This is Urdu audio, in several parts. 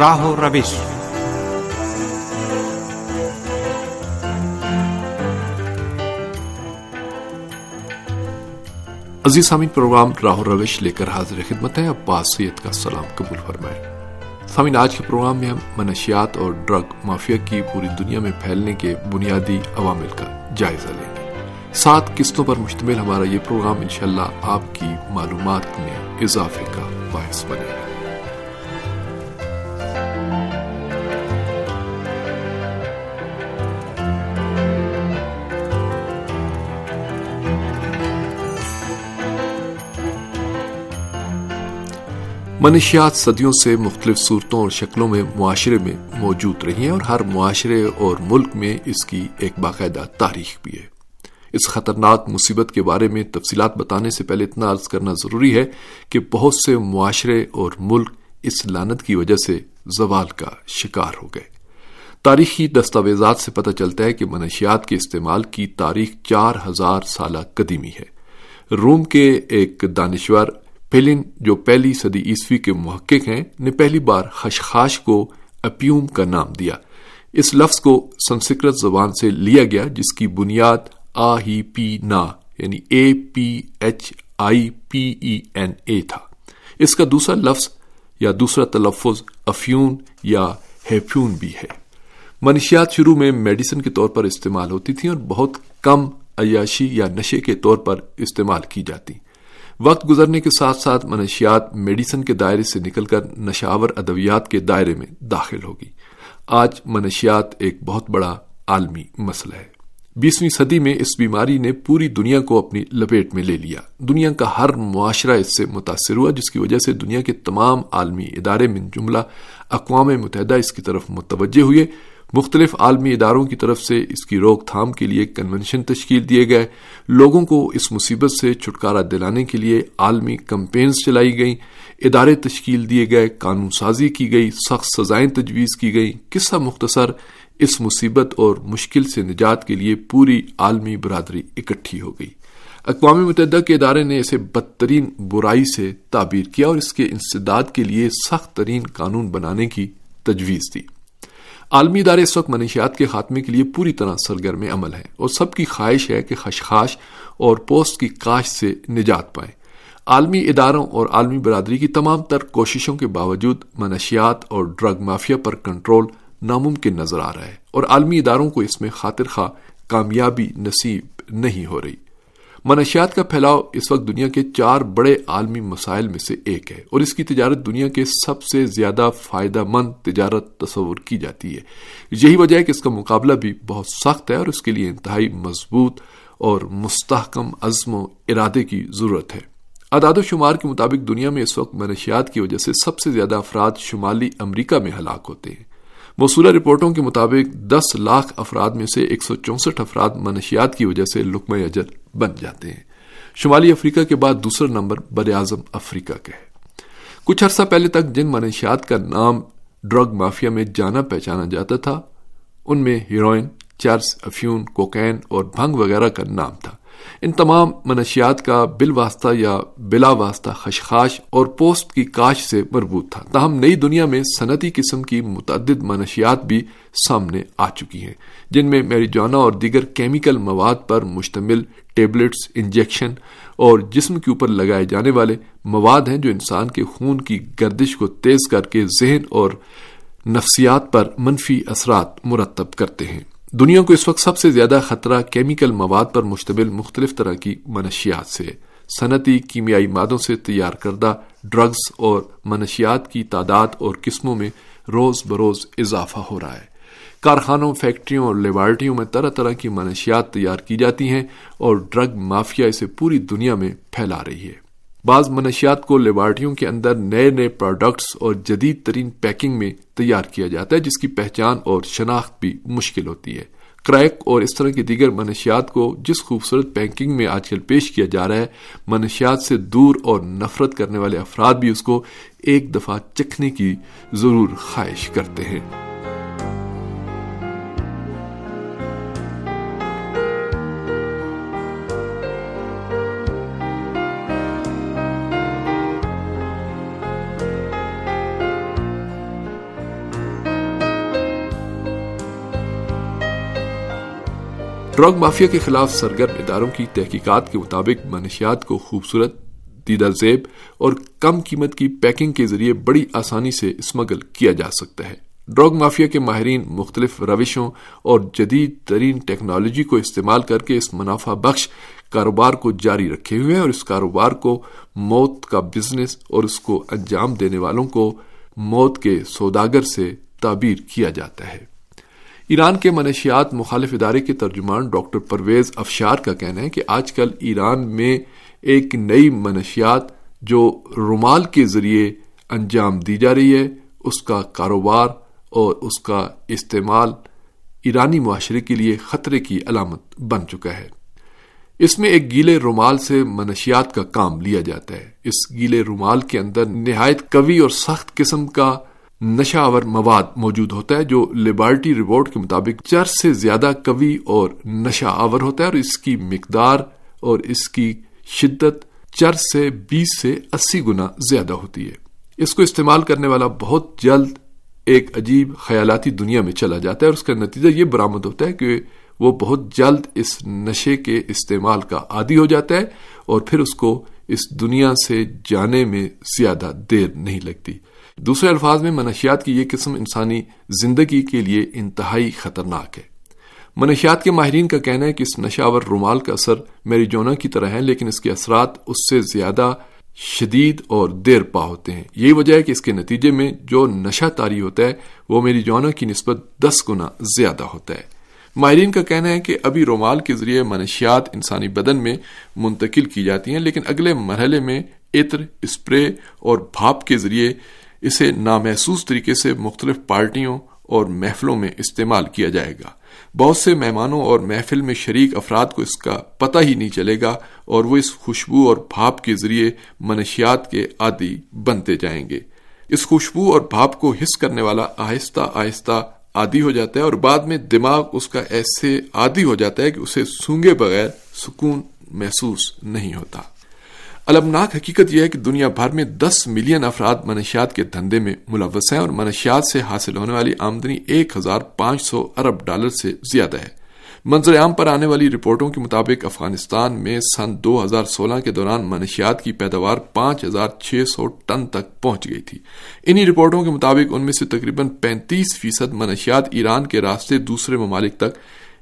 راہ و روش عزیز سامعین، پروگرام راہ و روش لے کر حاضر خدمت ہے۔ عباس سید کا سلام قبول فرمائے سامعین، آج کے پروگرام میں ہم منشیات اور ڈرگ مافیا کی پوری دنیا میں پھیلنے کے بنیادی عوامل کا جائزہ لیں گے۔ سات قسطوں پر مشتمل ہمارا یہ پروگرام انشاءاللہ آپ کی معلومات میں اضافے کا باعث بنے گا۔ منشیات صدیوں سے مختلف صورتوں اور شکلوں میں معاشرے میں موجود رہی ہیں اور ہر معاشرے اور ملک میں اس کی ایک باقاعدہ تاریخ بھی ہے۔ اس خطرناک مصیبت کے بارے میں تفصیلات بتانے سے پہلے اتنا عرض کرنا ضروری ہے کہ بہت سے معاشرے اور ملک اس لانت کی وجہ سے زوال کا شکار ہو گئے۔ تاریخی دستاویزات سے پتہ چلتا ہے کہ منشیات کے استعمال کی تاریخ چار ہزار سالہ قدیمی ہے۔ روم کے ایک دانشور پیلن جو پہلی صدی عیسوی کے محقق ہیں، نے پہلی بار خشخاش کو اپیوم کا نام دیا۔ اس لفظ کو سنسکرت زبان سے لیا گیا، جس کی بنیاد آ ہی پی نا یعنی اے P H I P E N اے تھا۔ اس کا دوسرا لفظ یا دوسرا تلفظ افیون یا ہیفیون بھی ہے۔ منشیات شروع میں میڈیسن کے طور پر استعمال ہوتی تھیں اور بہت کم عیاشی یا نشے کے طور پر استعمال کی جاتی۔ وقت گزرنے کے ساتھ ساتھ منشیات میڈیسن کے دائرے سے نکل کر نشاور ادویات کے دائرے میں داخل ہوگی۔ آج منشیات ایک بہت بڑا عالمی مسئلہ ہے۔ بیسویں صدی میں اس بیماری نے پوری دنیا کو اپنی لپیٹ میں لے لیا۔ دنیا کا ہر معاشرہ اس سے متاثر ہوا، جس کی وجہ سے دنیا کے تمام عالمی ادارے من جملہ اقوام متحدہ اس کی طرف متوجہ ہوئے۔ مختلف عالمی اداروں کی طرف سے اس کی روک تھام کے لیے کنونشن تشکیل دیے گئے۔ لوگوں کو اس مصیبت سے چھٹکارا دلانے کے لیے عالمی کمپینز چلائی گئیں۔ ادارے تشکیل دیے گئے، قانون سازی کی گئی، سخت سزائیں تجویز کی گئی قصہ مختصر اس مصیبت اور مشکل سے نجات کے لیے پوری عالمی برادری اکٹھی ہو گئی۔ اقوام متحدہ کے ادارے نے اسے بدترین برائی سے تعبیر کیا اور اس کے انسداد کے لیے سخت ترین قانون بنانے کی تجویز دی۔ عالمی ادارے اس وقت منشیات کے خاتمے کے لیے پوری طرح سرگرم عمل ہیں اور سب کی خواہش ہے کہ خشخاش اور پوسٹ کی کاش سے نجات پائیں عالمی اداروں اور عالمی برادری کی تمام تر کوششوں کے باوجود منشیات اور ڈرگ مافیا پر کنٹرول ناممکن نظر آ رہا ہے اور عالمی اداروں کو اس میں خاطر خواہ کامیابی نصیب نہیں ہو رہی۔ منشیات کا پھیلاؤ اس وقت دنیا کے چار بڑے عالمی مسائل میں سے ایک ہے اور اس کی تجارت دنیا کے سب سے زیادہ فائدہ مند تجارت تصور کی جاتی ہے۔ یہی وجہ ہے کہ اس کا مقابلہ بھی بہت سخت ہے اور اس کے لیے انتہائی مضبوط اور مستحکم عزم و ارادے کی ضرورت ہے۔ اداد و شمار کے مطابق دنیا میں اس وقت منشیات کی وجہ سے سب سے زیادہ افراد شمالی امریکہ میں ہلاک ہوتے ہیں۔ موصولہ رپورٹوں کے مطابق دس لاکھ افراد میں سے ایک سو چونسٹھ افراد منشیات کی وجہ سے لکمہ اجر بن جاتے ہیں۔ شمالی افریقہ کے بعد دوسرا نمبر بر اعظم افریقہ کا ہے۔ کچھ عرصہ پہلے تک جن منشیات کا نام ڈرگ مافیا میں جانا پہچانا جاتا تھا، ان میں ہیروئن، چرس، افیون، کوکین اور بھنگ وغیرہ کا نام تھا۔ ان تمام منشیات کا بل واسطہ یا بلا واسطہ خشخاش اور پوسٹ کی کاش سے مربوط تھا۔ تاہم، نئی دنیا میں صنعتی قسم کی متعدد منشیات بھی سامنے آ چکی ہیں، جن میں میریجوانا اور دیگر کیمیکل مواد پر مشتمل ٹیبلٹس، انجیکشن اور جسم کے اوپر لگائے جانے والے مواد ہیں جو انسان کے خون کی گردش کو تیز کر کے ذہن اور نفسیات پر منفی اثرات مرتب کرتے ہیں۔ دنیا کو اس وقت سب سے زیادہ خطرہ کیمیکل مواد پر مشتمل مختلف طرح کی منشیات سے، صنعتی، کیمیائی مادوں سے تیار کردہ ڈرگز اور منشیات کی تعداد اور قسموں میں روز بروز اضافہ ہو رہا ہے۔ کارخانوں، فیکٹریوں اور لیبارٹریوں میں طرح طرح کی منشیات تیار کی جاتی ہیں اور ڈرگ مافیا اسے پوری دنیا میں پھیلا رہی ہے۔ بعض منشیات کو لیبارٹریوں کے اندر نئے نئے پروڈکٹس اور جدید ترین پیکنگ میں تیار کیا جاتا ہے، جس کی پہچان اور شناخت بھی مشکل ہوتی ہے۔ کریک اور اس طرح کی دیگر منشیات کو جس خوبصورت پیکنگ میں آج کل پیش کیا جا رہا ہے، منشیات سے دور اور نفرت کرنے والے افراد بھی اس کو ایک دفعہ چکھنے کی ضرور خواہش کرتے ہیں۔ ڈرگ مافیا کے خلاف سرگرم اداروں کی تحقیقات کے مطابق منشیات کو خوبصورت دیدہ زیب اور کم قیمت کی پیکنگ کے ذریعے بڑی آسانی سے اسمگل کیا جا سکتا ہے۔ ڈرگ مافیا کے ماہرین مختلف روشوں اور جدید ترین ٹیکنالوجی کو استعمال کر کے اس منافع بخش کاروبار کو جاری رکھے ہوئے اور اس کاروبار کو موت کا بزنس اور اس کو انجام دینے والوں کو موت کے سوداگر سے تعبیر کیا جاتا ہے۔ ایران کے منشیات مخالف ادارے کے ترجمان ڈاکٹر پرویز افشار کا کہنا ہے کہ آج کل ایران میں ایک نئی منشیات جو رومال کے ذریعے انجام دی جا رہی ہے، اس کا کاروبار اور اس کا استعمال ایرانی معاشرے کے لیے خطرے کی علامت بن چکا ہے۔ اس میں ایک گیلے رومال سے منشیات کا کام لیا جاتا ہے۔ اس گیلے رومال کے اندر نہایت قوی اور سخت قسم کا نشہ آور مواد موجود ہوتا ہے جو لیبارٹی رپورٹ کے مطابق چر سے زیادہ قوی اور نشہ آور ہوتا ہے اور اس کی مقدار اور اس کی شدت چر سے بیس سے اسی گنا زیادہ ہوتی ہے۔ اس کو استعمال کرنے والا بہت جلد ایک عجیب خیالاتی دنیا میں چلا جاتا ہے اور اس کا نتیجہ یہ برآمد ہوتا ہے کہ وہ بہت جلد اس نشے کے استعمال کا عادی ہو جاتا ہے اور پھر اس کو اس دنیا سے جانے میں زیادہ دیر نہیں لگتی۔ دوسرے الفاظ میں منشیات کی یہ قسم انسانی زندگی کے لیے انتہائی خطرناک ہے۔ منشیات کے ماہرین کا کہنا ہے کہ اس نشاور رومال کا اثر میری جونا کی طرح ہے، لیکن اس کے اثرات اس سے زیادہ شدید اور دیر پا ہوتے ہیں۔ یہی وجہ ہے کہ اس کے نتیجے میں جو نشہ تاری ہوتا ہے، وہ میری جونا کی نسبت دس گنا زیادہ ہوتا ہے۔ ماہرین کا کہنا ہے کہ ابھی رومال کے ذریعے منشیات انسانی بدن میں منتقل کی جاتی ہیں، لیکن اگلے مرحلے میں عطر اسپرے اور بھاپ کے ذریعے اسے نامحسوس طریقے سے مختلف پارٹیوں اور محفلوں میں استعمال کیا جائے گا۔ بہت سے مہمانوں اور محفل میں شریک افراد کو اس کا پتہ ہی نہیں چلے گا اور وہ اس خوشبو اور بھاپ کے ذریعے منشیات کے عادی بنتے جائیں گے۔ اس خوشبو اور بھاپ کو حص کرنے والا آہستہ آہستہ عادی ہو جاتا ہے اور بعد میں دماغ اس کا ایسے عادی ہو جاتا ہے کہ اسے سونگے بغیر سکون محسوس نہیں ہوتا۔ المناک حقیقت یہ ہے کہ دنیا بھر میں دس ملین افراد منشیات کے دھندے میں ملوث ہیں اور منشیات سے حاصل ہونے والی آمدنی ایک ہزار پانچ سو ارب ڈالر سے زیادہ ہے۔ منظر عام پر آنے والی رپورٹوں کے مطابق افغانستان میں سن دو ہزار سولہ کے دوران منشیات کی پیداوار پانچ ہزار چھ سو ٹن تک پہنچ گئی تھی۔ انہی رپورٹوں کے مطابق ان میں سے تقریباً پینتیس فیصد منشیات ایران کے راستے دوسرے ممالک تک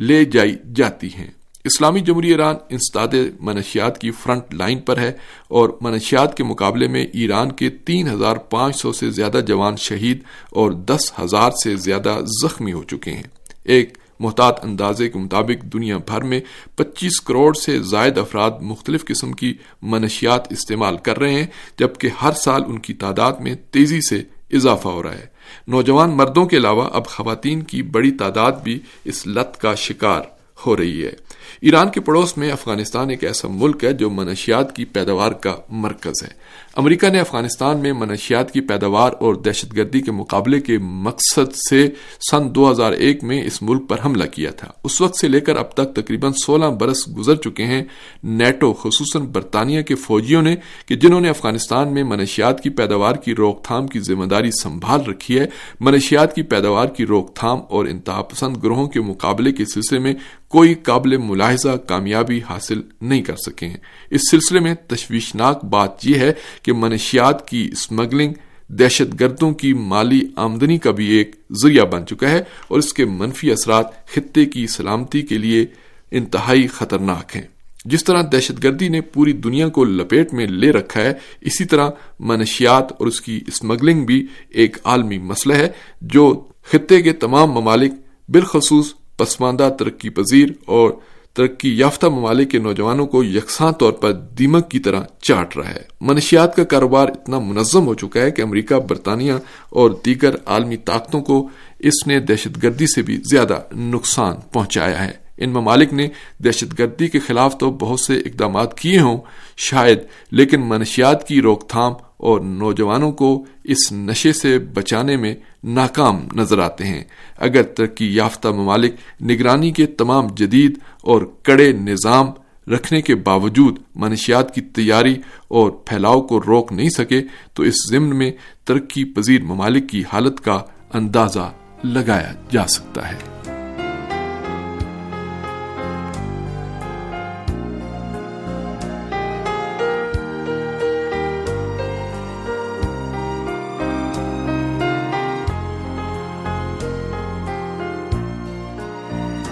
لے جائی جاتی ہیں۔ اسلامی جمہوری ایران انسداد منشیات کی فرنٹ لائن پر ہے اور منشیات کے مقابلے میں ایران کے تین ہزار پانچ سو سے زیادہ جوان شہید اور دس ہزار سے زیادہ زخمی ہو چکے ہیں۔ ایک محتاط اندازے کے مطابق دنیا بھر میں پچیس کروڑ سے زائد افراد مختلف قسم کی منشیات استعمال کر رہے ہیں، جبکہ ہر سال ان کی تعداد میں تیزی سے اضافہ ہو رہا ہے۔ نوجوان مردوں کے علاوہ اب خواتین کی بڑی تعداد بھی اس لت کا شکار ہو رہی ہے۔ ایران کے پڑوس میں افغانستان ایک ایسا ملک ہے جو منشیات کی پیداوار کا مرکز ہے۔ امریکہ نے افغانستان میں منشیات کی پیداوار اور دہشت گردی کے مقابلے کے مقصد سے سن دو ہزار ایک میں اس ملک پر حملہ کیا تھا۔ اس وقت سے لے کر اب تک تقریباً سولہ برس گزر چکے ہیں۔ نیٹو، خصوصاً برطانیہ کے فوجیوں نے، کہ جنہوں نے افغانستان میں منشیات کی پیداوار کی روک تھام کی ذمہ داری سنبھال رکھی ہے، منشیات کی پیداوار کی روک تھام اور انتہا پسند گروہوں کے مقابلے کے سلسلے میں کوئی قابل ملاحظہ کامیابی حاصل نہیں کر سکے ہیں۔ اس سلسلے میں تشویشناک بات یہ ہے کہ منشیات کی اسمگلنگ دہشت گردوں کی مالی آمدنی کا بھی ایک ذریعہ بن چکا ہے اور اس کے منفی اثرات خطے کی سلامتی کے لیے انتہائی خطرناک ہیں۔ جس طرح دہشت گردی نے پوری دنیا کو لپیٹ میں لے رکھا ہے، اسی طرح منشیات اور اس کی اسمگلنگ بھی ایک عالمی مسئلہ ہے، جو خطے کے تمام ممالک بالخصوص پسماندہ ترقی پذیر اور ترقی یافتہ ممالک کے نوجوانوں کو یکساں طور پر دیمک کی طرح چاٹ رہا ہے۔ منشیات کا کاروبار اتنا منظم ہو چکا ہے کہ امریکہ، برطانیہ اور دیگر عالمی طاقتوں کو اس نے دہشت گردی سے بھی زیادہ نقصان پہنچایا ہے۔ ان ممالک نے دہشت گردی کے خلاف تو بہت سے اقدامات کیے ہوں، شاید، لیکن منشیات کی روک تھام اور نوجوانوں کو اس نشے سے بچانے میں ناکام نظر آتے ہیں۔ اگر ترقی یافتہ ممالک نگرانی کے تمام جدید اور کڑے نظام رکھنے کے باوجود منشیات کی تیاری اور پھیلاؤ کو روک نہیں سکے، تو اس ضمن میں ترقی پذیر ممالک کی حالت کا اندازہ لگایا جا سکتا ہے۔